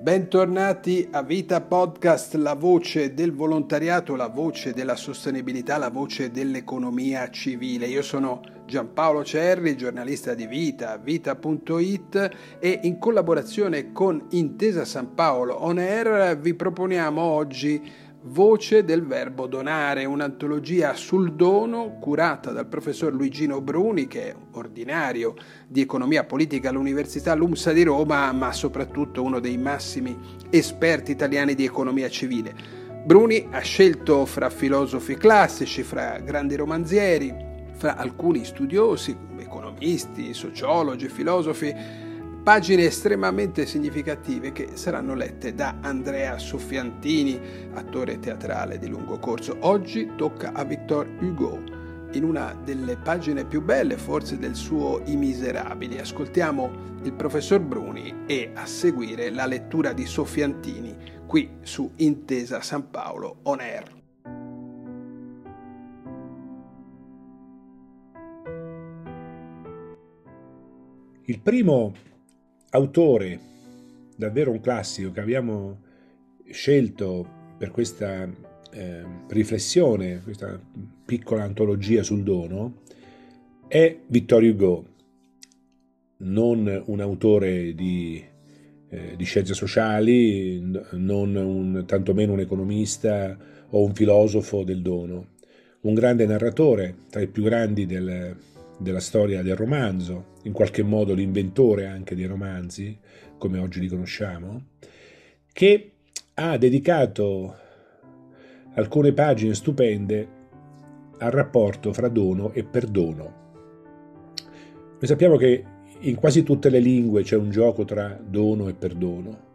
Bentornati a Vita Podcast, la voce del volontariato, la voce della sostenibilità, la voce dell'economia civile. Io sono Giampaolo Cerri, giornalista di Vita, vita.it e in collaborazione con Intesa San Paolo On Air vi proponiamo oggi Voce del verbo donare, un'antologia sul dono curata dal professor Luigino Bruni, che è ordinario di economia politica all'Università LUMSA di Roma, ma soprattutto uno dei massimi esperti italiani di economia civile. Bruni ha scelto fra filosofi classici, fra grandi romanzieri, fra alcuni studiosi, economisti, sociologi, filosofi, Pagine estremamente significative che saranno lette da Andrea Soffiantini, attore teatrale di lungo corso. Oggi tocca a Victor Hugo in una delle pagine più belle forse del suo I Miserabili. Ascoltiamo il professor Bruni e a seguire la lettura di Soffiantini qui su Intesa San Paolo On Air. Il primo autore, davvero un classico che abbiamo scelto per questa eh, riflessione, questa piccola antologia sul dono, è Victor Hugo, non un autore di, eh, di scienze sociali, non un, tantomeno un economista o un filosofo del dono, un grande narratore, tra i più grandi del, della storia del romanzo, in qualche modo l'inventore anche dei romanzi, come oggi li conosciamo, che ha dedicato alcune pagine stupende al rapporto fra dono e perdono. Noi sappiamo che in quasi tutte le lingue c'è un gioco tra dono e perdono,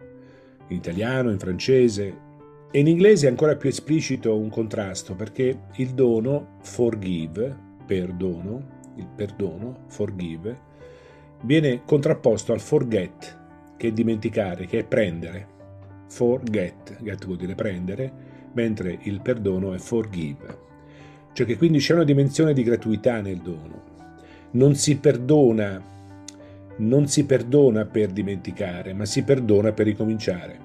in italiano, in francese, e in inglese è ancora più esplicito un contrasto perché il dono, forgive, perdono, il perdono, forgive, viene contrapposto al forget, che è dimenticare, che è prendere. Forget, get vuol dire prendere, mentre il perdono è forgive. Cioè che quindi c'è una dimensione di gratuità nel dono. Non si perdona, non si perdona per dimenticare, ma si perdona per ricominciare.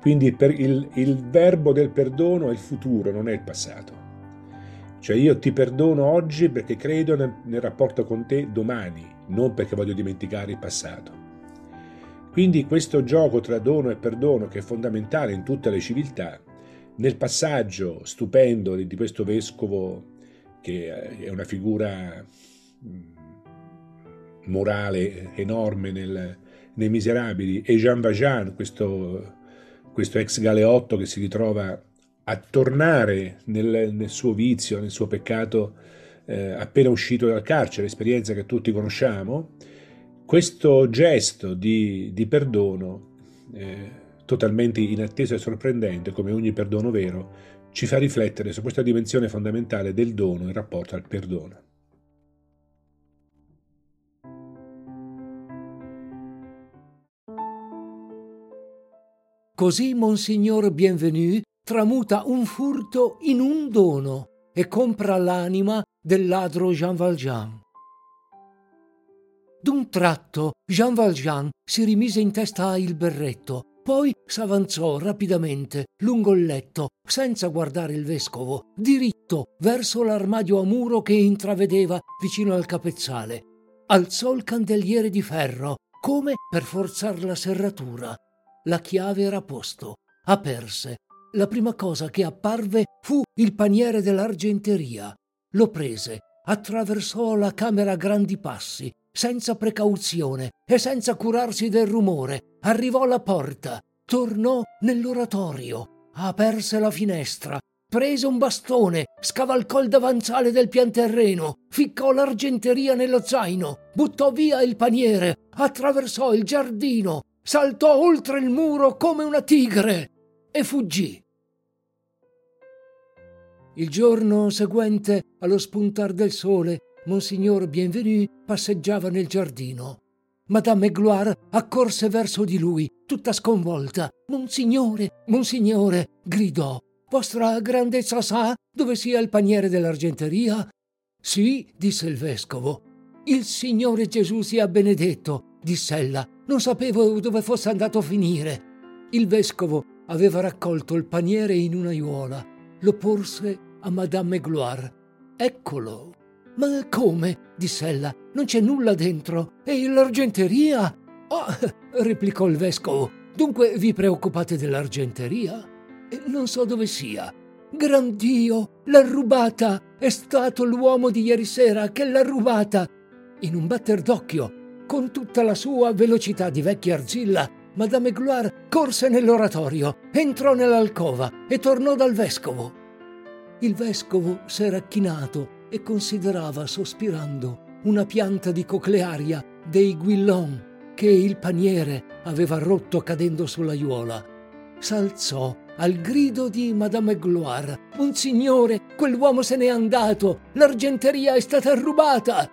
Quindi il, il verbo del perdono è il futuro, non è il passato. Cioè io ti perdono oggi perché credo nel, nel rapporto con te domani, non perché voglio dimenticare il passato. Quindi questo gioco tra dono e perdono, che è fondamentale in tutte le civiltà, nel passaggio stupendo di questo vescovo, che è una figura mm, morale enorme nel, nei Miserabili, e Jean Valjean, questo, questo ex galeotto che si ritrova a tornare nel, nel suo vizio, nel suo peccato eh, appena uscito dal carcere, esperienza che tutti conosciamo, questo gesto di, di perdono, eh, totalmente inatteso e sorprendente, come ogni perdono vero, ci fa riflettere su questa dimensione fondamentale del dono in rapporto al perdono. Così Monsignor Bienvenu tramuta un furto in un dono e compra l'anima del ladro Jean Valjean. D'un tratto Jean Valjean si rimise in testa il berretto, poi s'avanzò rapidamente lungo il letto, senza guardare il vescovo, diritto verso l'armadio a muro che intravedeva vicino al capezzale. Alzò il candeliere di ferro, come per forzar la serratura. La chiave era a posto. Aperse la prima cosa che apparve fu il paniere dell'argenteria. Lo prese, attraversò la camera a grandi passi, senza precauzione e senza curarsi del rumore, arrivò alla porta, tornò nell'oratorio, aperse la finestra, prese un bastone, scavalcò il davanzale del pianterreno, ficcò l'argenteria nello zaino, buttò via il paniere, attraversò il giardino, saltò oltre il muro come una tigre e fuggì. Il giorno seguente, allo spuntar del sole, Monsignor Bienvenu passeggiava nel giardino. Madame Gloire accorse verso di lui, tutta sconvolta. Monsignore, monsignore, gridò. Vostra grandezza sa dove sia il paniere dell'argenteria? Sì, disse il vescovo. Il Signore Gesù sia benedetto, diss'ella. Non sapevo dove fosse andato a finire. Il vescovo aveva raccolto il paniere in una aiuola, lo porse a Madame Gloire. Eccolo. Ma come? disse ella. Non c'è nulla dentro. E l'argenteria? Ah, replicò il vescovo. Dunque vi preoccupate dell'argenteria? Non so dove sia. Gran Dio, l'ha rubata! È stato l'uomo di ieri sera che l'ha rubata! In un batter d'occhio, con tutta la sua velocità di vecchia argilla, Madame Gloire corse nell'oratorio, entrò nell'alcova e tornò dal vescovo. Il vescovo s'era chinato e considerava, sospirando, una pianta di coclearia dei Guillon che il paniere aveva rotto cadendo sull'aiuola. S'alzò al grido di Madame Gloire. Monsignore, quell'uomo se n'è andato! L'argenteria è stata rubata!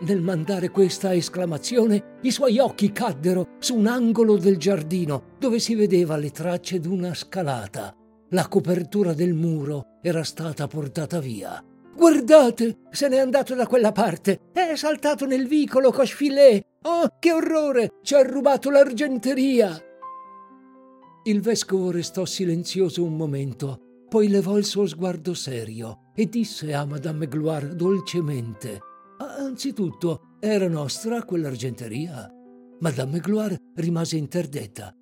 Nel mandare questa esclamazione, i suoi occhi caddero su un angolo del giardino dove si vedeva le tracce d'una scalata. La copertura del muro era stata portata via. Guardate, se n'è andato da quella parte. È saltato nel vicolo Cochefilet. Oh, che orrore! Ci ha rubato l'argenteria. Il vescovo restò silenzioso un momento, poi levò il suo sguardo serio e disse a Madame Gloire dolcemente: Anzitutto, era nostra quell'argenteria. Madame Gloire rimase interdetta.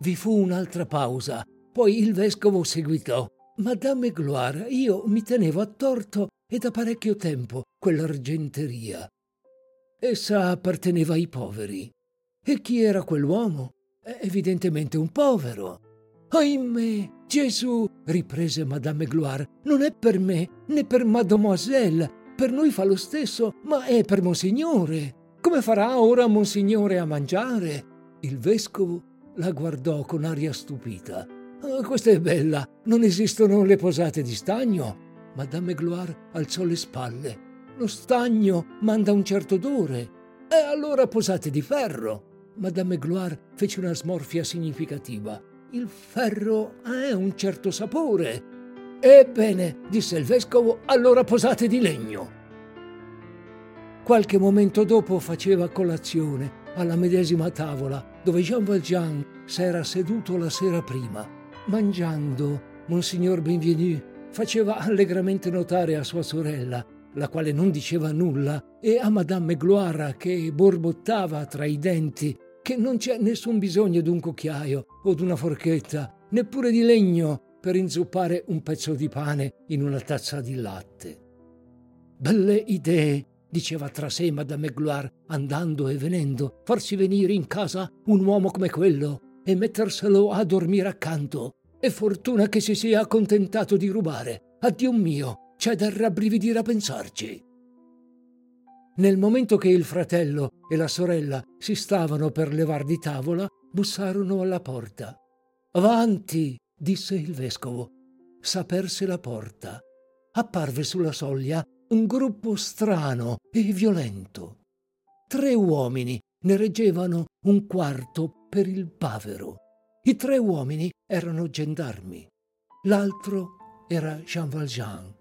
Vi fu un'altra pausa, poi il vescovo seguitò. Madame Gloire, io mi tenevo a torto e da parecchio tempo quell'argenteria. Essa apparteneva ai poveri. E chi era quell'uomo? Evidentemente un povero. Ahimè, Gesù, riprese Madame Gloire, non è per me né per Mademoiselle. Per noi fa lo stesso, ma è per Monsignore. Come farà ora Monsignore a mangiare? Il vescovo la guardò con aria stupita. Oh, questa è bella. Non esistono le posate di stagno. Madame Gloire alzò le spalle. Lo stagno manda un certo odore. E allora posate di ferro. Madame Gloire fece una smorfia significativa. Il ferro ha un certo sapore. Ebbene, disse il vescovo, allora posate di legno. Qualche momento dopo faceva colazione alla medesima tavola dove Jean Valjean s'era seduto la sera prima. Mangiando, Monsignor Bienvenu faceva allegramente notare a sua sorella, la quale non diceva nulla, e a Madame Gloire che borbottava tra i denti che non c'è nessun bisogno d'un cucchiaio o d'una forchetta, neppure di legno per inzuppare un pezzo di pane in una tazza di latte. Belle idee, diceva tra sé Madame Gloire, andando e venendo, farsi venire in casa un uomo come quello e metterselo a dormire accanto. E fortuna che si sia accontentato di rubare. Addio mio, c'è da rabbrividire a pensarci. Nel momento che il fratello e la sorella si stavano per levar di tavola, bussarono alla porta. Avanti, disse il vescovo. S'aperse la porta. Apparve sulla soglia un gruppo strano e violento. Tre uomini ne reggevano un quarto per il bavero. I tre uomini erano gendarmi. L'altro era Jean Valjean.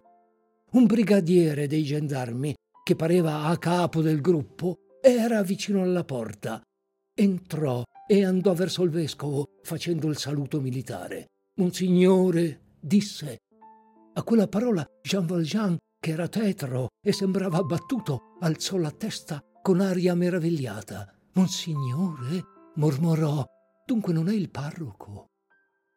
Un brigadiere dei gendarmi che pareva a capo del gruppo, era vicino alla porta. Entrò e andò verso il vescovo facendo il saluto militare. Monsignore, disse. A quella parola Jean Valjean, che era tetro e sembrava abbattuto, alzò la testa con aria meravigliata. Monsignore, mormorò, dunque non è il parroco.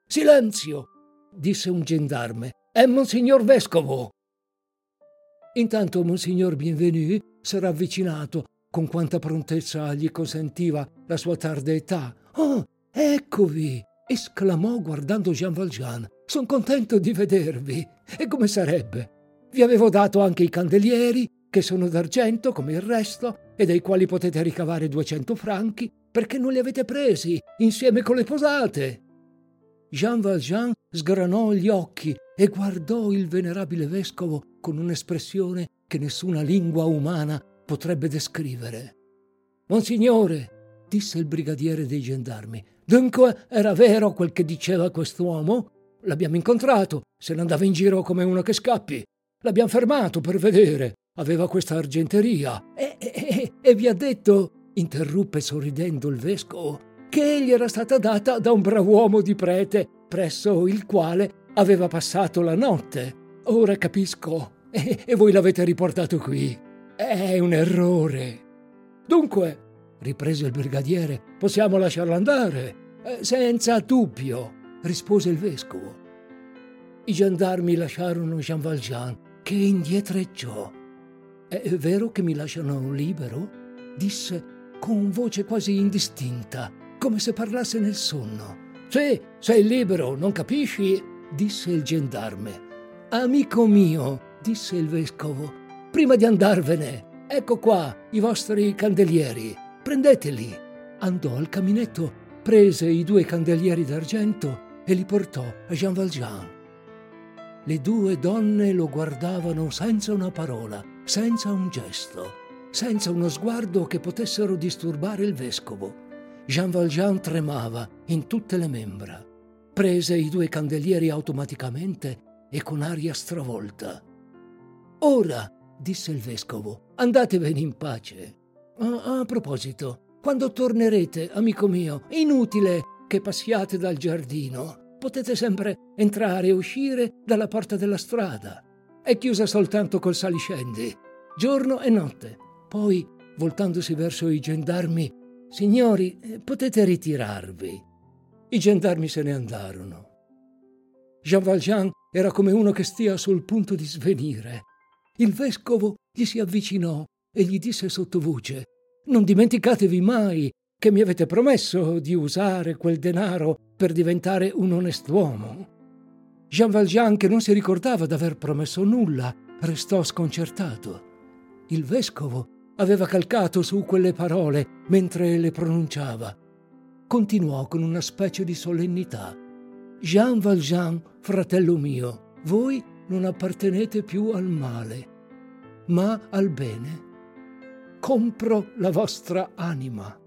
Silenzio, disse un gendarme. È Monsignor Vescovo. Intanto Monsignor Bienvenu s'era avvicinato con quanta prontezza gli consentiva la sua tarda età. Oh, eccovi! Esclamò guardando Jean Valjean. Sono contento di vedervi. E come sarebbe? Vi avevo dato anche i candelieri, che sono d'argento come il resto, e dai quali potete ricavare 200 franchi, perché non li avete presi insieme con le posate. Jean Valjean sgranò gli occhi e guardò il venerabile vescovo con un'espressione che nessuna lingua umana potrebbe descrivere. Monsignore, disse il brigadiere dei gendarmi, dunque era vero quel che diceva quest'uomo? L'abbiamo incontrato, se ne andava in giro come uno che scappi. L'abbiamo fermato per vedere. Aveva questa argenteria. E, e, e vi ha detto, interruppe sorridendo il vescovo, che gli era stata data da un brav'uomo di prete, presso il quale aveva passato la notte. Ora capisco. E, e voi l'avete riportato qui. È un errore. Dunque, riprese il brigadiere, possiamo lasciarlo andare. Eh, senza dubbio, rispose il vescovo. I gendarmi lasciarono Jean Valjean, che indietreggiò. È vero che mi lasciano libero? disse con voce quasi indistinta, come se parlasse nel sonno. Sì, sei libero, non capisci? disse il gendarme. Amico mio, disse il vescovo, prima di andarvene, ecco qua i vostri candelieri, prendeteli. Andò al caminetto, prese i due candelieri d'argento e li portò a Jean Valjean. Le due donne lo guardavano senza una parola, senza un gesto senza uno sguardo che potessero disturbare il vescovo. Jean Valjean tremava in tutte le membra. Prese i due candelieri automaticamente e con aria stravolta. Ora, disse il vescovo, andatevene in pace. Ah, a proposito, quando tornerete, amico mio, inutile che passiate dal giardino. Potete sempre entrare e uscire dalla porta della strada. È chiusa soltanto col saliscendi, giorno e notte. Poi, voltandosi verso i gendarmi, Signori, eh, potete ritirarvi. I gendarmi se ne andarono. Jean Valjean era come uno che stia sul punto di svenire. Il vescovo gli si avvicinò e gli disse sottovoce: Non dimenticatevi mai che mi avete promesso di usare quel denaro per diventare un onest'uomo. Jean Valjean, che non si ricordava d'aver promesso nulla, restò sconcertato. Il vescovo aveva calcato su quelle parole mentre le pronunciava. Continuò con una specie di solennità. Jean Valjean, fratello mio, voi non appartenete più al male, ma al bene. Compro la vostra anima,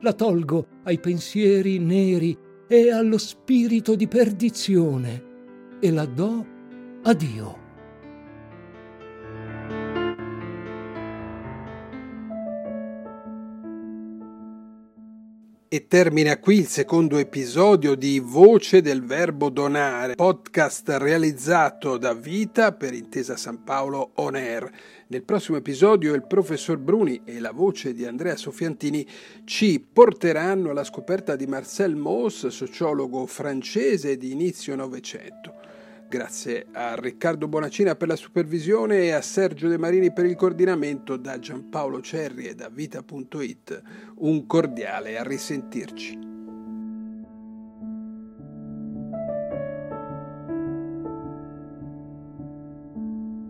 la tolgo ai pensieri neri e allo spirito di perdizione e la do a Dio. E termina qui il secondo episodio di Voce del Verbo Donare, podcast realizzato da Vita per Intesa San Paolo On Air. Nel prossimo episodio il professor Bruni e la voce di Andrea Sofiantini ci porteranno alla scoperta di Marcel Mauss, sociologo francese di inizio Novecento. Grazie a Riccardo Bonacina per la supervisione e a Sergio De Marini per il coordinamento da Giampaolo Cerri e da Vita.it. Un cordiale a risentirci.